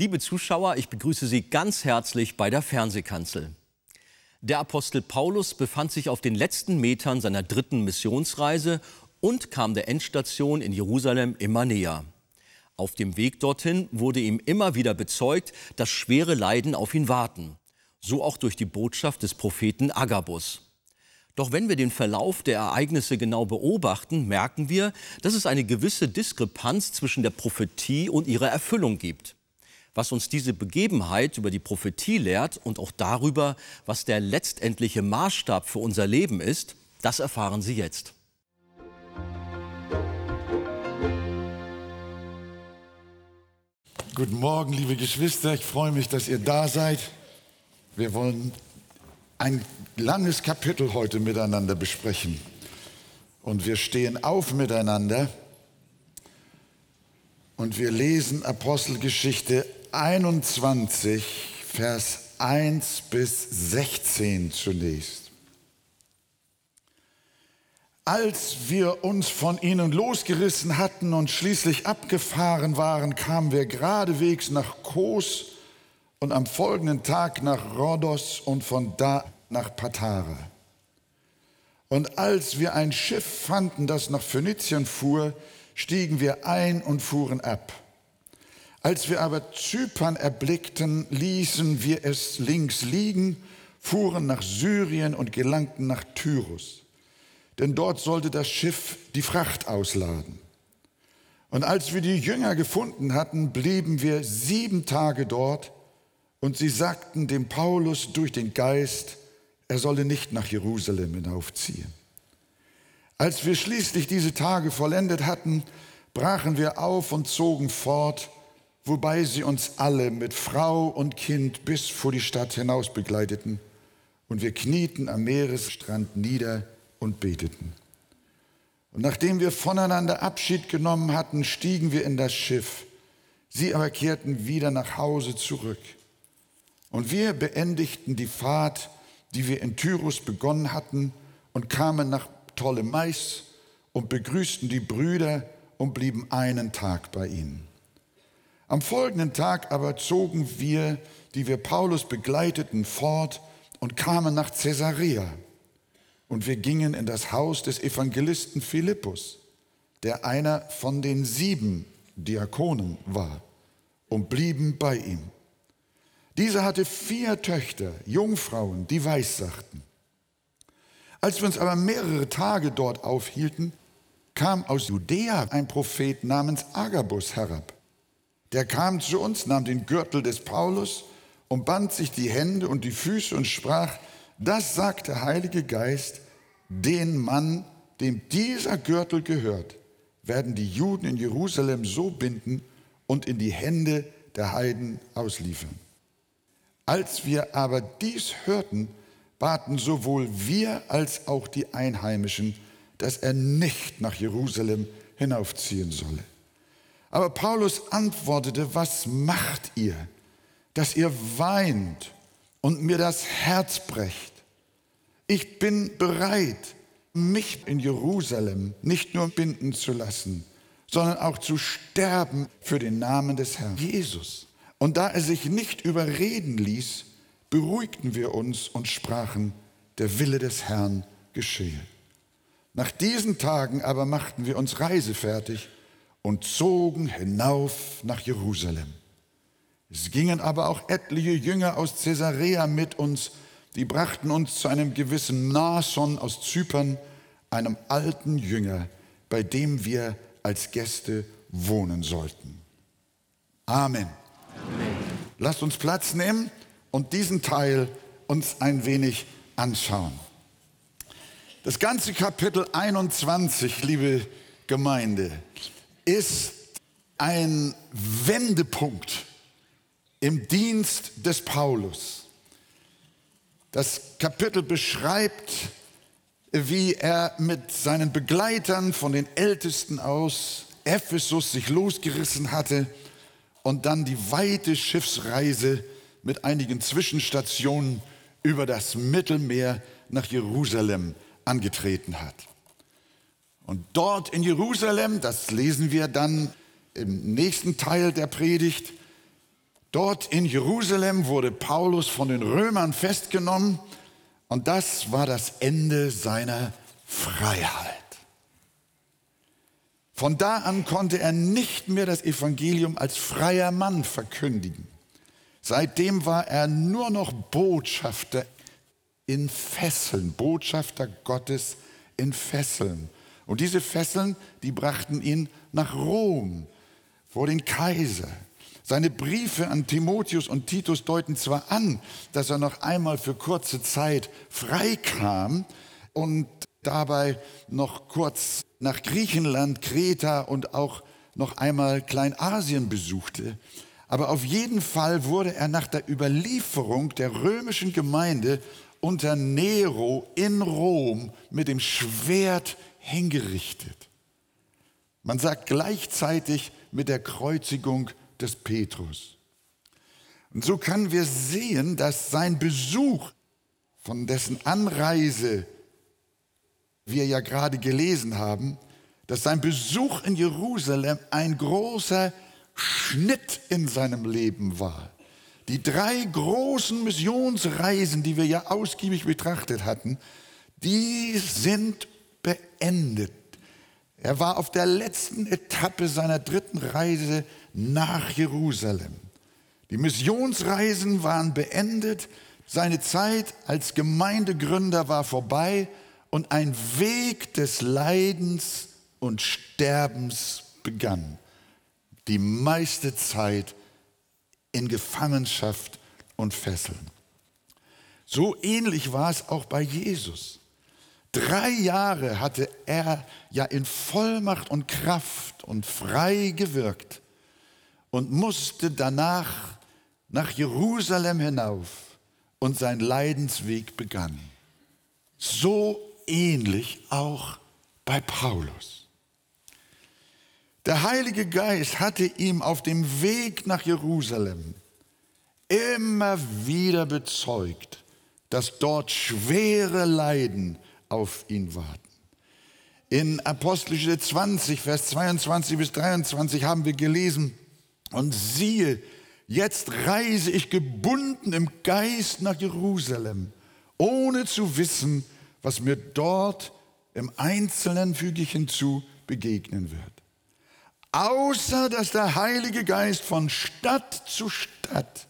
Liebe Zuschauer, ich begrüße Sie ganz herzlich bei der Fernsehkanzel. Der Apostel Paulus befand sich auf den letzten Metern seiner dritten Missionsreise und kam der Endstation in Jerusalem immer näher. Auf dem Weg dorthin wurde ihm immer wieder bezeugt, dass schwere Leiden auf ihn warten. So auch durch die Botschaft des Propheten Agabus. Doch wenn wir den Verlauf der Ereignisse genau beobachten, merken wir, dass es eine gewisse Diskrepanz zwischen der Prophetie und ihrer Erfüllung gibt. Was uns diese Begebenheit über die Prophetie lehrt und auch darüber, was der letztendliche Maßstab für unser Leben ist, das erfahren Sie jetzt. Guten Morgen, liebe Geschwister. Ich freue mich, dass ihr da seid. Wir wollen ein langes Kapitel heute miteinander besprechen. Und wir stehen auf miteinander und wir lesen Apostelgeschichte 21, Vers 1 bis 16 zunächst. Als wir uns von ihnen losgerissen hatten und schließlich abgefahren waren, kamen wir geradewegs nach Kos und am folgenden Tag nach Rhodos und von da nach Patara. Und als wir ein Schiff fanden, das nach Phönizien fuhr, stiegen wir ein und fuhren ab. Als wir aber Zypern erblickten, ließen wir es links liegen, fuhren nach Syrien und gelangten nach Tyrus. Denn dort sollte das Schiff die Fracht ausladen. Und als wir die Jünger gefunden hatten, blieben wir sieben Tage dort und sie sagten dem Paulus durch den Geist, er solle nicht nach Jerusalem hinaufziehen. Als wir schließlich diese Tage vollendet hatten, brachen wir auf und zogen fort, wobei sie uns alle mit Frau und Kind bis vor die Stadt hinaus begleiteten, und wir knieten am Meeresstrand nieder und beteten. Und nachdem wir voneinander Abschied genommen hatten, stiegen wir in das Schiff. Sie aber kehrten wieder nach Hause zurück. Und wir beendigten die Fahrt, die wir in Tyrus begonnen hatten, und kamen nach Ptolemais und begrüßten die Brüder und blieben einen Tag bei ihnen. Am folgenden Tag aber zogen wir, die wir Paulus begleiteten, fort und kamen nach Caesarea. Und wir gingen in das Haus des Evangelisten Philippus, der einer von den sieben Diakonen war, und blieben bei ihm. Dieser hatte vier Töchter, Jungfrauen, die weissagten. Als wir uns aber mehrere Tage dort aufhielten, kam aus Judäa ein Prophet namens Agabus herab der kam zu uns, nahm den Gürtel des Paulus und band sich die Hände und die Füße und sprach, das sagt der Heilige Geist, den Mann, dem dieser Gürtel gehört, werden die Juden in Jerusalem so binden und in die Hände der Heiden ausliefern. Als wir aber dies hörten, baten sowohl wir als auch die Einheimischen, dass er nicht nach Jerusalem hinaufziehen solle. Aber Paulus antwortete, was macht ihr, dass ihr weint und mir das Herz brecht? Ich bin bereit, mich in Jerusalem nicht nur binden zu lassen, sondern auch zu sterben für den Namen des Herrn Jesus. Und da er sich nicht überreden ließ, beruhigten wir uns und sprachen, der Wille des Herrn geschehe. Nach diesen Tagen aber machten wir uns reisefertig und zogen hinauf nach Jerusalem. Es gingen aber auch etliche Jünger aus Caesarea mit uns, die brachten uns zu einem gewissen Nason aus Zypern, einem alten Jünger, bei dem wir als Gäste wohnen sollten. Amen. Amen. Lasst uns Platz nehmen und diesen Teil uns ein wenig anschauen. Das ganze Kapitel 21, liebe Gemeinde, ist ein Wendepunkt im Dienst des Paulus. Das Kapitel beschreibt, wie er mit seinen Begleitern von den Ältesten aus Ephesus sich losgerissen hatte und dann die weite Schiffsreise mit einigen Zwischenstationen über das Mittelmeer nach Jerusalem angetreten hat. Und dort in Jerusalem, das lesen wir dann im nächsten Teil der Predigt, Dort in Jerusalem wurde Paulus von den Römern festgenommen und das war das Ende seiner Freiheit. Von da an konnte er nicht mehr das Evangelium als freier Mann verkündigen. Seitdem war er nur noch Botschafter in Fesseln, Botschafter Gottes in Fesseln. Und diese Fesseln, die brachten ihn nach Rom vor den Kaiser. Seine Briefe an Timotheus und Titus deuten zwar an, dass er noch einmal für kurze Zeit freikam und dabei noch kurz nach Griechenland, Kreta und auch noch einmal Kleinasien besuchte. Aber auf jeden Fall wurde er nach der Überlieferung der römischen Gemeinde unter Nero in Rom mit dem Schwert hingerichtet. Man sagt gleichzeitig mit der Kreuzigung des Petrus. Und so können wir sehen, dass sein Besuch, von dessen Anreise wir ja gerade gelesen haben, dass sein Besuch in Jerusalem ein großer Schnitt in seinem Leben war. Die drei großen Missionsreisen, die wir ja ausgiebig betrachtet hatten, die sind beendet. Er war auf der letzten Etappe seiner dritten Reise nach Jerusalem. Die Missionsreisen waren beendet, seine Zeit als Gemeindegründer war vorbei und ein Weg des Leidens und Sterbens begann. Die meiste Zeit in Gefangenschaft und Fesseln. So ähnlich war es auch bei Jesus. Drei Jahre hatte er ja in Vollmacht und Kraft und frei gewirkt und musste danach nach Jerusalem hinauf und sein Leidensweg begann. So ähnlich auch bei Paulus. Der Heilige Geist hatte ihm auf dem Weg nach Jerusalem immer wieder bezeugt, dass dort schwere Leiden auf ihn warten. In Apostelische 20, Vers 22 bis 23 haben wir gelesen, und siehe, jetzt reise ich gebunden im Geist nach Jerusalem, ohne zu wissen, was mir dort im Einzelnen, füge ich hinzu, begegnen wird. Außer dass der Heilige Geist von Stadt zu Stadt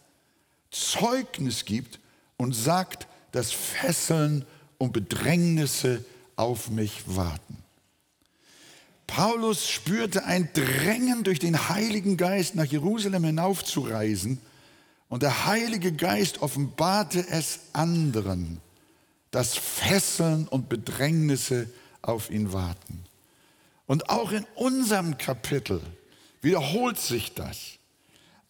Zeugnis gibt und sagt, dass Fesseln und Bedrängnisse auf mich warten. Paulus spürte ein Drängen durch den Heiligen Geist nach Jerusalem hinaufzureisen und der Heilige Geist offenbarte es anderen, dass Fesseln und Bedrängnisse auf ihn warten. Und auch in unserem Kapitel wiederholt sich das.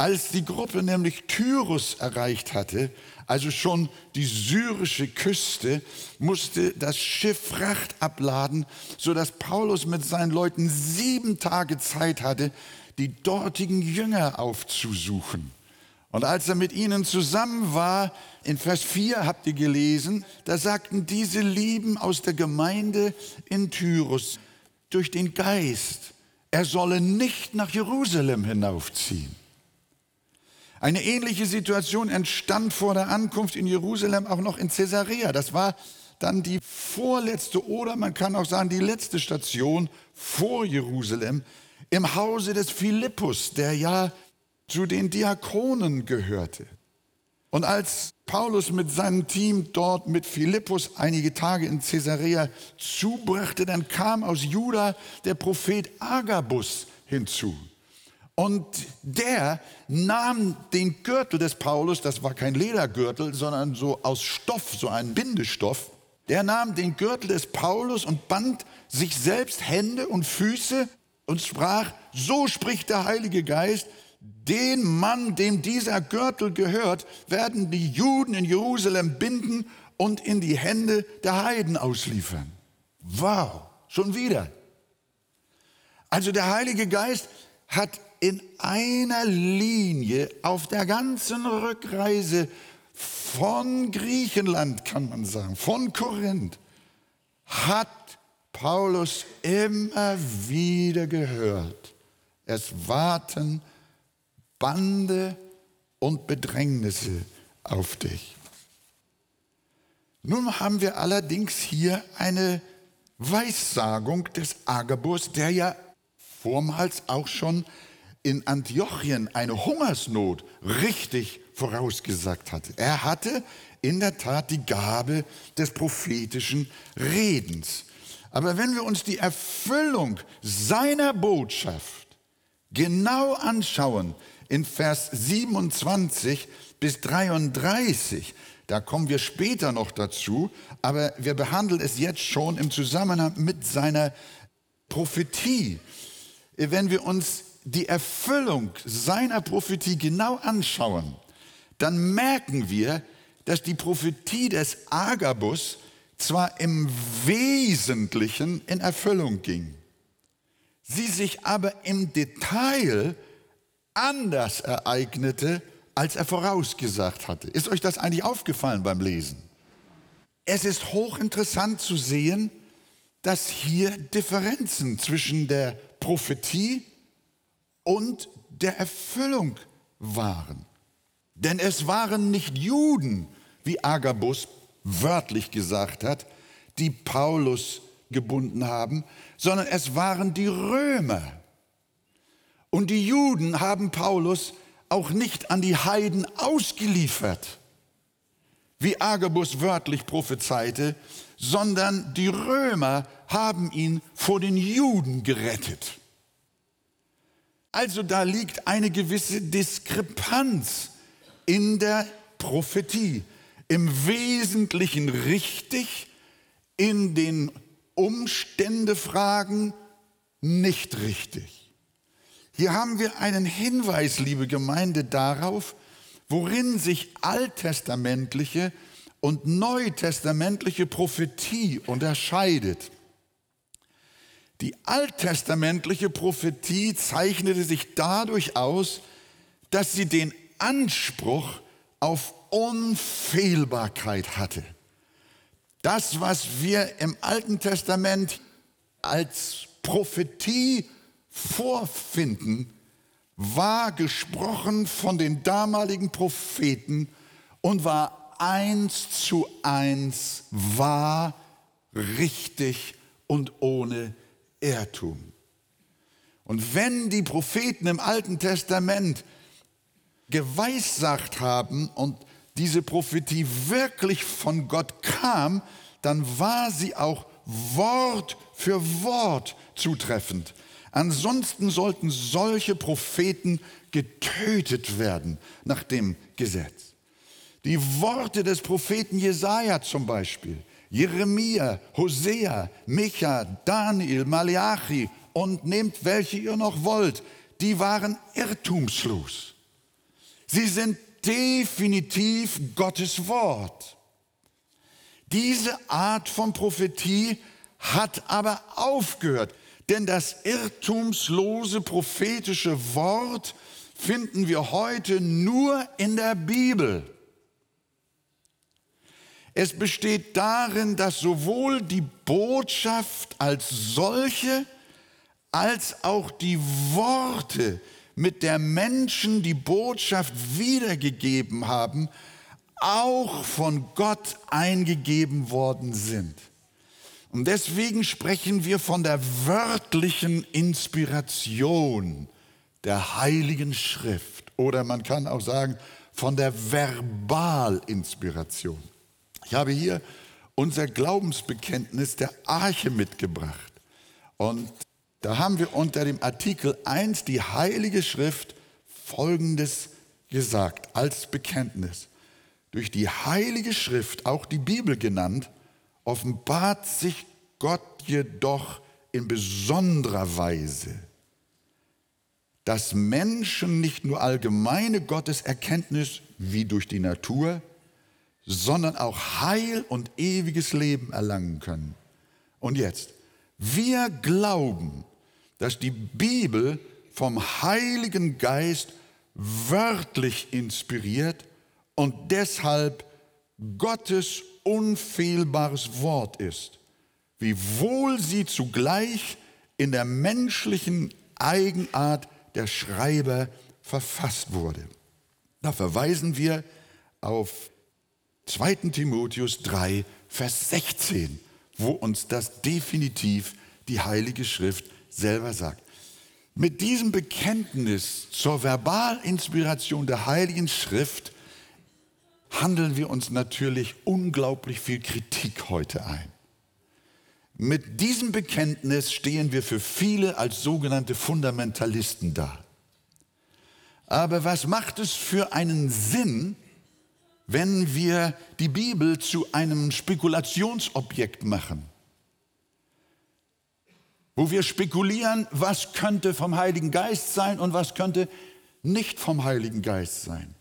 Als die Gruppe nämlich Tyrus erreicht hatte, also schon die syrische Küste, musste das Schiff Fracht abladen, sodass Paulus mit seinen Leuten sieben Tage Zeit hatte, die dortigen Jünger aufzusuchen. Und als er mit ihnen zusammen war, in Vers 4 habt ihr gelesen, da sagten diese Lieben aus der Gemeinde in Tyrus durch den Geist, er solle nicht nach Jerusalem hinaufziehen. Eine ähnliche Situation entstand vor der Ankunft in Jerusalem auch noch in Caesarea. Das war dann die vorletzte oder man kann auch sagen die letzte Station vor Jerusalem im Hause des Philippus, der ja zu den Diakonen gehörte. Und als Paulus mit seinem Team dort mit Philippus einige Tage in Caesarea zubrachte, dann kam aus Juda der Prophet Agabus hinzu. Und der nahm den Gürtel des Paulus, das war kein Ledergürtel, sondern so aus Stoff, so ein Bindestoff. Der nahm den Gürtel des Paulus und band sich selbst Hände und Füße und sprach, so spricht der Heilige Geist, den Mann, dem dieser Gürtel gehört, werden die Juden in Jerusalem binden und in die Hände der Heiden ausliefern. Wow, schon wieder. Also der Heilige Geist hat in einer Linie auf der ganzen Rückreise von Griechenland, kann man sagen, von Korinth, hat Paulus immer wieder gehört. Es warten Bande und Bedrängnisse auf dich. Nun haben wir allerdings hier eine Weissagung des Agabus, der ja vormals auch schon in Antiochien eine Hungersnot richtig vorausgesagt hatte. Er hatte in der Tat die Gabe des prophetischen Redens. Aber wenn wir uns die Erfüllung seiner Botschaft genau anschauen, in Vers 27 bis 33, da kommen wir später noch dazu, aber wir behandeln es jetzt schon im Zusammenhang mit seiner Prophetie. Wenn wir uns die Erfüllung seiner Prophetie genau anschauen, dann merken wir, dass die Prophetie des Agabus zwar im Wesentlichen in Erfüllung ging, sie sich aber im Detail anders ereignete, als er vorausgesagt hatte. Ist euch das eigentlich aufgefallen beim Lesen? Es ist hochinteressant zu sehen, dass hier Differenzen zwischen der Prophetie und der Erfüllung waren. Denn es waren nicht Juden, wie Agabus wörtlich gesagt hat, die Paulus gebunden haben, sondern es waren die Römer. Und die Juden haben Paulus auch nicht an die Heiden ausgeliefert, wie Agabus wörtlich prophezeite, sondern die Römer haben ihn vor den Juden gerettet. Also da liegt eine gewisse Diskrepanz in der Prophetie. Im Wesentlichen richtig, in den Umständefragen nicht richtig. Hier haben wir einen Hinweis, liebe Gemeinde, darauf, worin sich alttestamentliche und neutestamentliche Prophetie unterscheidet. Die alttestamentliche Prophetie zeichnete sich dadurch aus, dass sie den Anspruch auf Unfehlbarkeit hatte. Das, was wir im Alten Testament als Prophetie vorfinden, war gesprochen von den damaligen Propheten und war eins zu eins wahr, richtig und ohne Irrtum. Und wenn die Propheten im Alten Testament geweissagt haben und diese Prophetie wirklich von Gott kam, dann war sie auch Wort für Wort zutreffend. Ansonsten sollten solche Propheten getötet werden nach dem Gesetz. Die Worte des Propheten Jesaja zum Beispiel, Jeremia, Hosea, Micha, Daniel, Malachi und nehmt welche ihr noch wollt, die waren irrtumslos. Sie sind definitiv Gottes Wort. Diese Art von Prophetie hat aber aufgehört, denn das irrtumslose prophetische Wort finden wir heute nur in der Bibel. Es besteht darin, dass sowohl die Botschaft als solche als auch die Worte, mit der Menschen die Botschaft wiedergegeben haben, auch von Gott eingegeben worden sind. Und deswegen sprechen wir von der wörtlichen Inspiration der Heiligen Schrift oder man kann auch sagen von der Verbalinspiration. Ich habe hier unser Glaubensbekenntnis der Arche mitgebracht. Und da haben wir unter dem Artikel 1 die Heilige Schrift Folgendes gesagt als Bekenntnis. Durch die Heilige Schrift, auch die Bibel genannt, offenbart sich Gott jedoch in besonderer Weise, dass Menschen nicht nur allgemeine Gotteserkenntnis wie durch die Natur, sondern auch Heil und ewiges Leben erlangen können. Und jetzt, wir glauben, dass die Bibel vom Heiligen Geist wörtlich inspiriert und deshalb Gottes unfehlbares Wort ist, wiewohl sie zugleich in der menschlichen Eigenart der Schreiber verfasst wurde. Da verweisen wir auf 2. Timotheus 3, Vers 16, wo uns das definitiv die Heilige Schrift selber sagt. Mit diesem Bekenntnis zur Verbalinspiration der Heiligen Schrift handeln wir uns natürlich unglaublich viel Kritik heute ein. Mit diesem Bekenntnis stehen wir für viele als sogenannte Fundamentalisten da. Aber was macht es für einen Sinn, wenn wir die Bibel zu einem Spekulationsobjekt machen? Wo wir spekulieren, was könnte vom Heiligen Geist sein und was könnte nicht vom Heiligen Geist sein.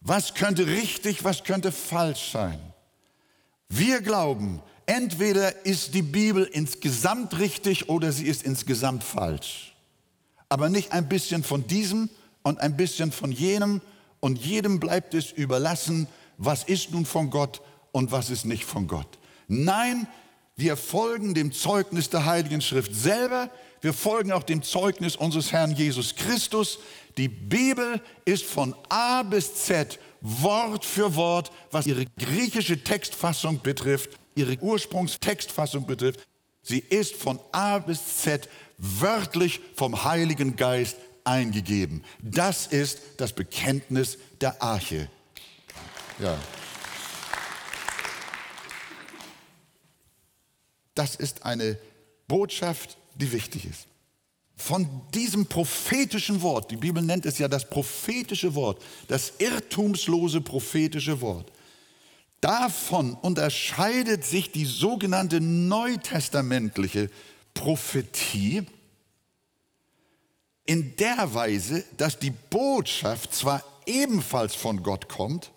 Was könnte richtig, was könnte falsch sein? Wir glauben, entweder ist die Bibel insgesamt richtig oder sie ist insgesamt falsch. Aber nicht ein bisschen von diesem und ein bisschen von jenem und jedem bleibt es überlassen, was ist nun von Gott und was ist nicht von Gott. Nein, wir folgen dem Zeugnis der Heiligen Schrift selber, wir folgen auch dem Zeugnis unseres Herrn Jesus Christus. Die Bibel ist von A bis Z Wort für Wort, was ihre griechische Textfassung betrifft, ihre Ursprungstextfassung betrifft. Sie ist von A bis Z wörtlich vom Heiligen Geist eingegeben. Das ist das Bekenntnis der Arche. Ja. Das ist eine Botschaft, die wichtig ist von diesem prophetischen Wort, die Bibel nennt es ja das prophetische Wort, das irrtumslose prophetische Wort, davon unterscheidet sich die sogenannte neutestamentliche Prophetie in der Weise, dass die Botschaft zwar ebenfalls von Gott kommt,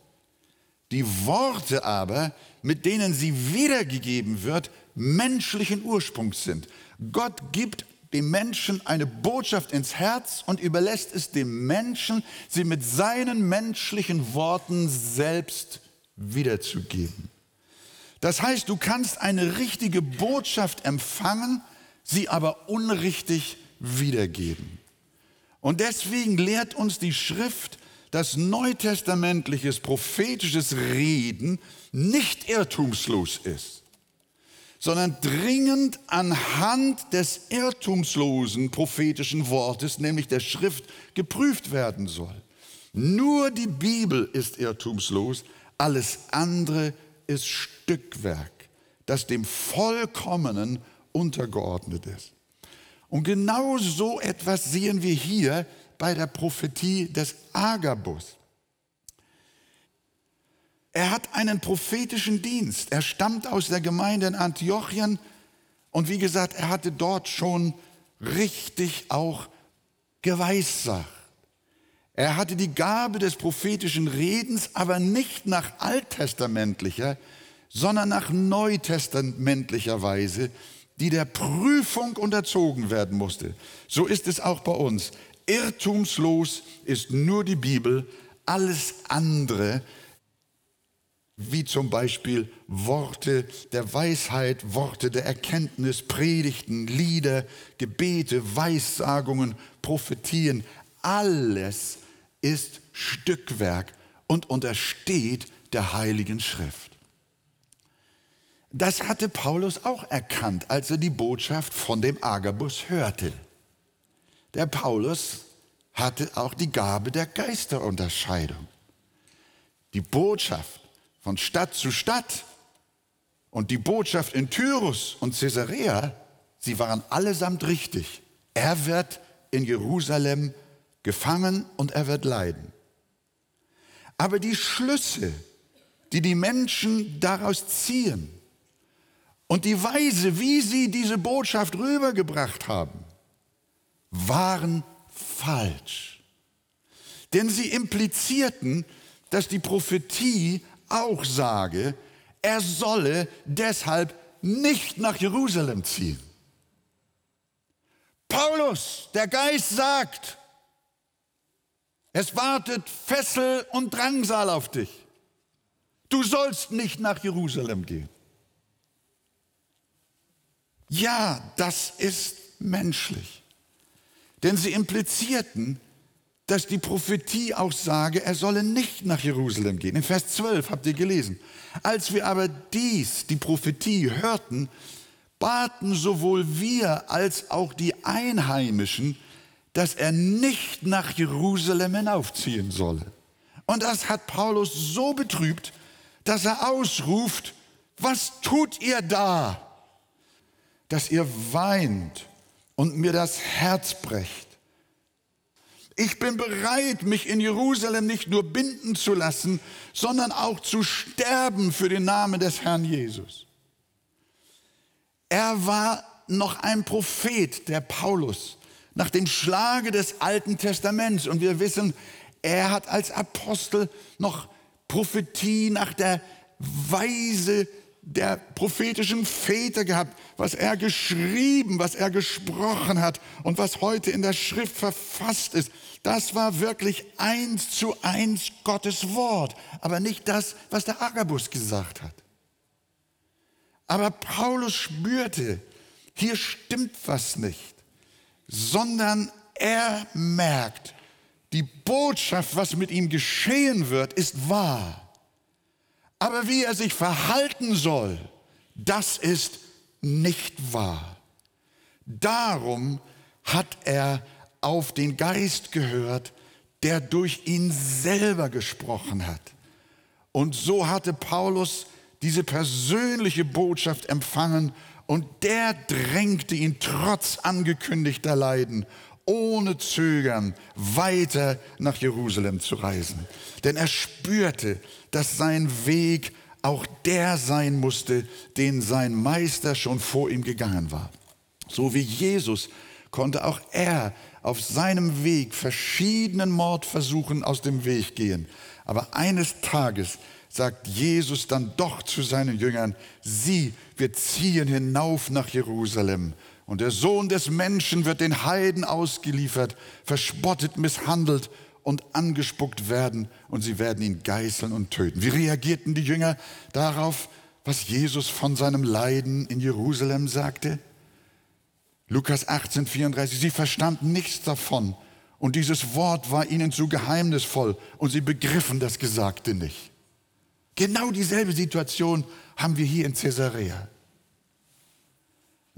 die Worte aber, mit denen sie wiedergegeben wird, menschlichen Ursprungs sind. Gott gibt dem Menschen eine Botschaft ins Herz und überlässt es dem Menschen, sie mit seinen menschlichen Worten selbst wiederzugeben. Das heißt, du kannst eine richtige Botschaft empfangen, sie aber unrichtig wiedergeben. Und deswegen lehrt uns die Schrift, dass neutestamentliches prophetisches Reden nicht irrtumslos ist sondern dringend anhand des irrtumslosen prophetischen Wortes, nämlich der Schrift, geprüft werden soll. Nur die Bibel ist irrtumslos, alles andere ist Stückwerk, das dem Vollkommenen untergeordnet ist. Und genau so etwas sehen wir hier bei der Prophetie des Agabus. Er hat einen prophetischen Dienst. Er stammt aus der Gemeinde in Antiochien und wie gesagt, er hatte dort schon richtig auch geweissagt. Er hatte die Gabe des prophetischen Redens, aber nicht nach alttestamentlicher, sondern nach neutestamentlicher Weise, die der Prüfung unterzogen werden musste. So ist es auch bei uns. Irrtumslos ist nur die Bibel, alles andere wie zum Beispiel Worte der Weisheit, Worte der Erkenntnis, Predigten, Lieder, Gebete, Weissagungen, Prophetien. Alles ist Stückwerk und untersteht der Heiligen Schrift. Das hatte Paulus auch erkannt, als er die Botschaft von dem Agabus hörte. Der Paulus hatte auch die Gabe der Geisterunterscheidung. Die Botschaft von Stadt zu Stadt. Und die Botschaft in Tyrus und Caesarea, sie waren allesamt richtig. Er wird in Jerusalem gefangen und er wird leiden. Aber die Schlüsse, die die Menschen daraus ziehen und die Weise, wie sie diese Botschaft rübergebracht haben, waren falsch. Denn sie implizierten, dass die Prophetie auch sage, er solle deshalb nicht nach Jerusalem ziehen. Paulus, der Geist sagt, es wartet Fessel und Drangsal auf dich. Du sollst nicht nach Jerusalem gehen. Ja, das ist menschlich. Denn sie implizierten, dass die Prophetie auch sage, er solle nicht nach Jerusalem gehen. In Vers 12 habt ihr gelesen. Als wir aber dies, die Prophetie, hörten, baten sowohl wir als auch die Einheimischen, dass er nicht nach Jerusalem hinaufziehen solle. Und das hat Paulus so betrübt, dass er ausruft, was tut ihr da, dass ihr weint und mir das Herz brecht? Ich bin bereit, mich in Jerusalem nicht nur binden zu lassen, sondern auch zu sterben für den Namen des Herrn Jesus. Er war noch ein Prophet, der Paulus, nach dem Schlage des Alten Testaments. Und wir wissen, er hat als Apostel noch Prophetie nach der Weise der prophetischen Väter gehabt, was er geschrieben, was er gesprochen hat und was heute in der Schrift verfasst ist. Das war wirklich eins zu eins Gottes Wort, aber nicht das, was der Agabus gesagt hat. Aber Paulus spürte, hier stimmt was nicht, sondern er merkt, die Botschaft, was mit ihm geschehen wird, ist wahr. Aber wie er sich verhalten soll, das ist nicht wahr. Darum hat er auf den Geist gehört, der durch ihn selber gesprochen hat. Und so hatte Paulus diese persönliche Botschaft empfangen und der drängte ihn trotz angekündigter Leiden ohne Zögern weiter nach Jerusalem zu reisen. Denn er spürte, dass sein Weg auch der sein musste, den sein Meister schon vor ihm gegangen war. So wie Jesus konnte auch er auf seinem Weg verschiedenen Mordversuchen aus dem Weg gehen. Aber eines Tages sagt Jesus dann doch zu seinen Jüngern, sie, wir ziehen hinauf nach Jerusalem und der Sohn des Menschen wird den Heiden ausgeliefert, verspottet, misshandelt und angespuckt werden und sie werden ihn geißeln und töten. Wie reagierten die Jünger darauf, was Jesus von seinem Leiden in Jerusalem sagte? Lukas 18, 34, sie verstanden nichts davon und dieses Wort war ihnen zu geheimnisvoll und sie begriffen das Gesagte nicht. Genau dieselbe Situation haben wir hier in Caesarea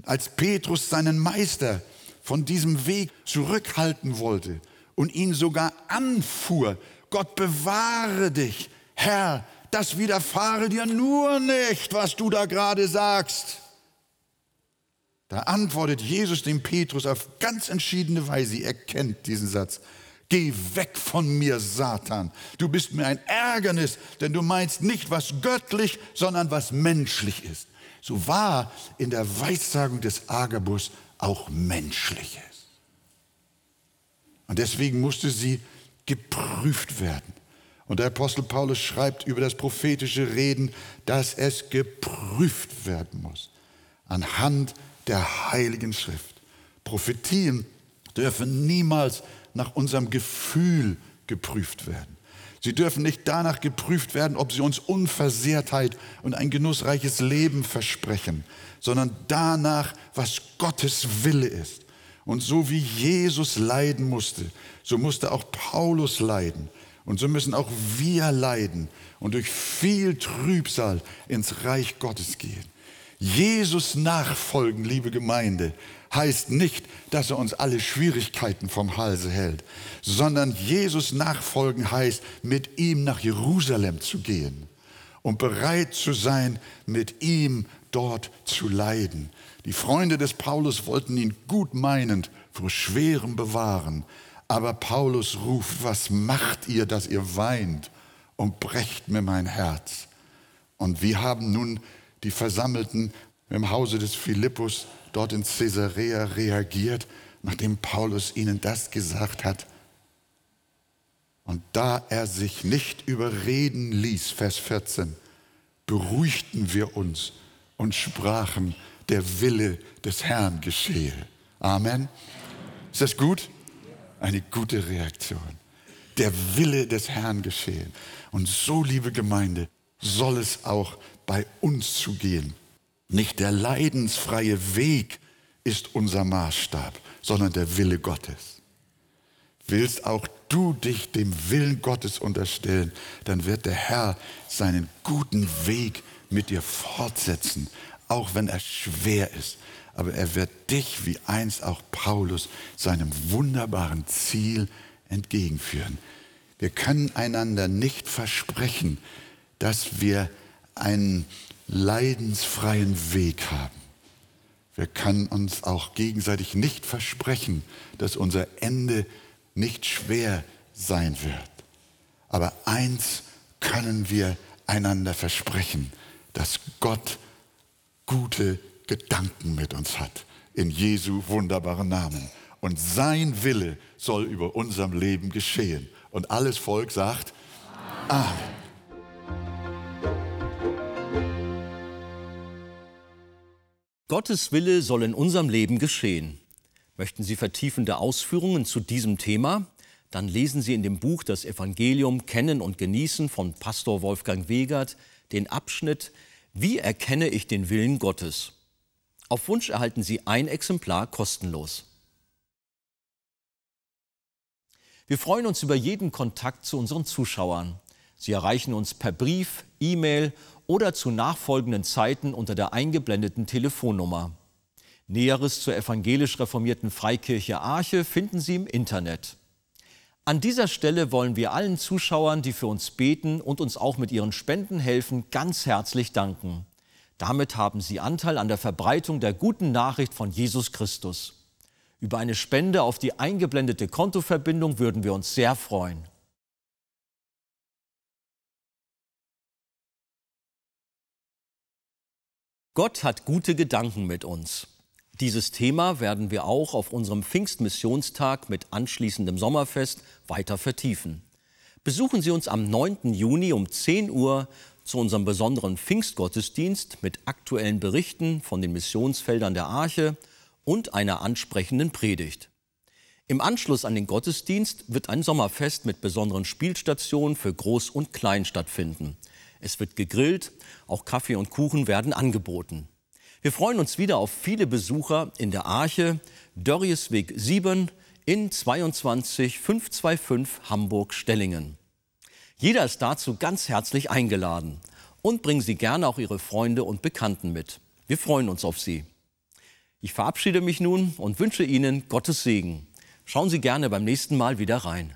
als Petrus seinen Meister von diesem Weg zurückhalten wollte und ihn sogar anfuhr, Gott bewahre dich, Herr, das widerfahre dir nur nicht, was du da gerade sagst. Da antwortet Jesus dem Petrus auf ganz entschiedene Weise, er kennt diesen Satz. Geh weg von mir, Satan. Du bist mir ein Ärgernis, denn du meinst nicht, was göttlich, sondern was menschlich ist so war in der Weissagung des Agabus auch Menschliches. Und deswegen musste sie geprüft werden. Und der Apostel Paulus schreibt über das prophetische Reden, dass es geprüft werden muss. Anhand der Heiligen Schrift. Prophetien dürfen niemals nach unserem Gefühl geprüft werden. Sie dürfen nicht danach geprüft werden, ob sie uns Unversehrtheit und ein genussreiches Leben versprechen, sondern danach, was Gottes Wille ist. Und so wie Jesus leiden musste, so musste auch Paulus leiden. Und so müssen auch wir leiden und durch viel Trübsal ins Reich Gottes gehen. Jesus nachfolgen, liebe Gemeinde, heißt nicht, dass er uns alle Schwierigkeiten vom Halse hält, sondern Jesus nachfolgen heißt, mit ihm nach Jerusalem zu gehen und bereit zu sein, mit ihm dort zu leiden. Die Freunde des Paulus wollten ihn gut meinend vor Schwerem bewahren, aber Paulus ruft, was macht ihr, dass ihr weint und brecht mir mein Herz? Und wie haben nun die Versammelten im Hause des Philippus dort in Caesarea reagiert, nachdem Paulus ihnen das gesagt hat. Und da er sich nicht überreden ließ, Vers 14, beruhigten wir uns und sprachen, der Wille des Herrn geschehe. Amen. Ist das gut? Eine gute Reaktion. Der Wille des Herrn geschehe. Und so, liebe Gemeinde, soll es auch bei uns zugehen. Nicht der leidensfreie Weg ist unser Maßstab, sondern der Wille Gottes. willst auch du dich dem Willen Gottes unterstellen, dann wird der Herr seinen guten Weg mit dir fortsetzen, auch wenn er schwer ist. Aber er wird dich, wie einst auch Paulus, seinem wunderbaren Ziel entgegenführen. Wir können einander nicht versprechen, dass wir einen leidensfreien Weg haben. Wir können uns auch gegenseitig nicht versprechen, dass unser Ende nicht schwer sein wird. Aber eins können wir einander versprechen, dass Gott gute Gedanken mit uns hat. In Jesu wunderbaren Namen. Und sein Wille soll über unserem Leben geschehen. Und alles Volk sagt Amen. Gottes Wille soll in unserem Leben geschehen. Möchten Sie vertiefende Ausführungen zu diesem Thema? Dann lesen Sie in dem Buch Das Evangelium Kennen und Genießen von Pastor Wolfgang Wegert den Abschnitt Wie erkenne ich den Willen Gottes? Auf Wunsch erhalten Sie ein Exemplar kostenlos. Wir freuen uns über jeden Kontakt zu unseren Zuschauern. Sie erreichen uns per Brief, E-Mail oder zu nachfolgenden Zeiten unter der eingeblendeten Telefonnummer. Näheres zur evangelisch reformierten Freikirche Arche finden Sie im Internet. An dieser Stelle wollen wir allen Zuschauern, die für uns beten und uns auch mit ihren Spenden helfen, ganz herzlich danken. Damit haben Sie Anteil an der Verbreitung der guten Nachricht von Jesus Christus. Über eine Spende auf die eingeblendete Kontoverbindung würden wir uns sehr freuen. Gott hat gute Gedanken mit uns. Dieses Thema werden wir auch auf unserem Pfingstmissionstag mit anschließendem Sommerfest weiter vertiefen. Besuchen Sie uns am 9. Juni um 10 Uhr zu unserem besonderen Pfingstgottesdienst mit aktuellen Berichten von den Missionsfeldern der Arche und einer ansprechenden Predigt. Im Anschluss an den Gottesdienst wird ein Sommerfest mit besonderen Spielstationen für Groß und Klein stattfinden. Es wird gegrillt, auch Kaffee und Kuchen werden angeboten. Wir freuen uns wieder auf viele Besucher in der Arche, Dörriesweg 7 in 22 525 Hamburg-Stellingen. Jeder ist dazu ganz herzlich eingeladen und bringen Sie gerne auch Ihre Freunde und Bekannten mit. Wir freuen uns auf Sie. Ich verabschiede mich nun und wünsche Ihnen Gottes Segen. Schauen Sie gerne beim nächsten Mal wieder rein.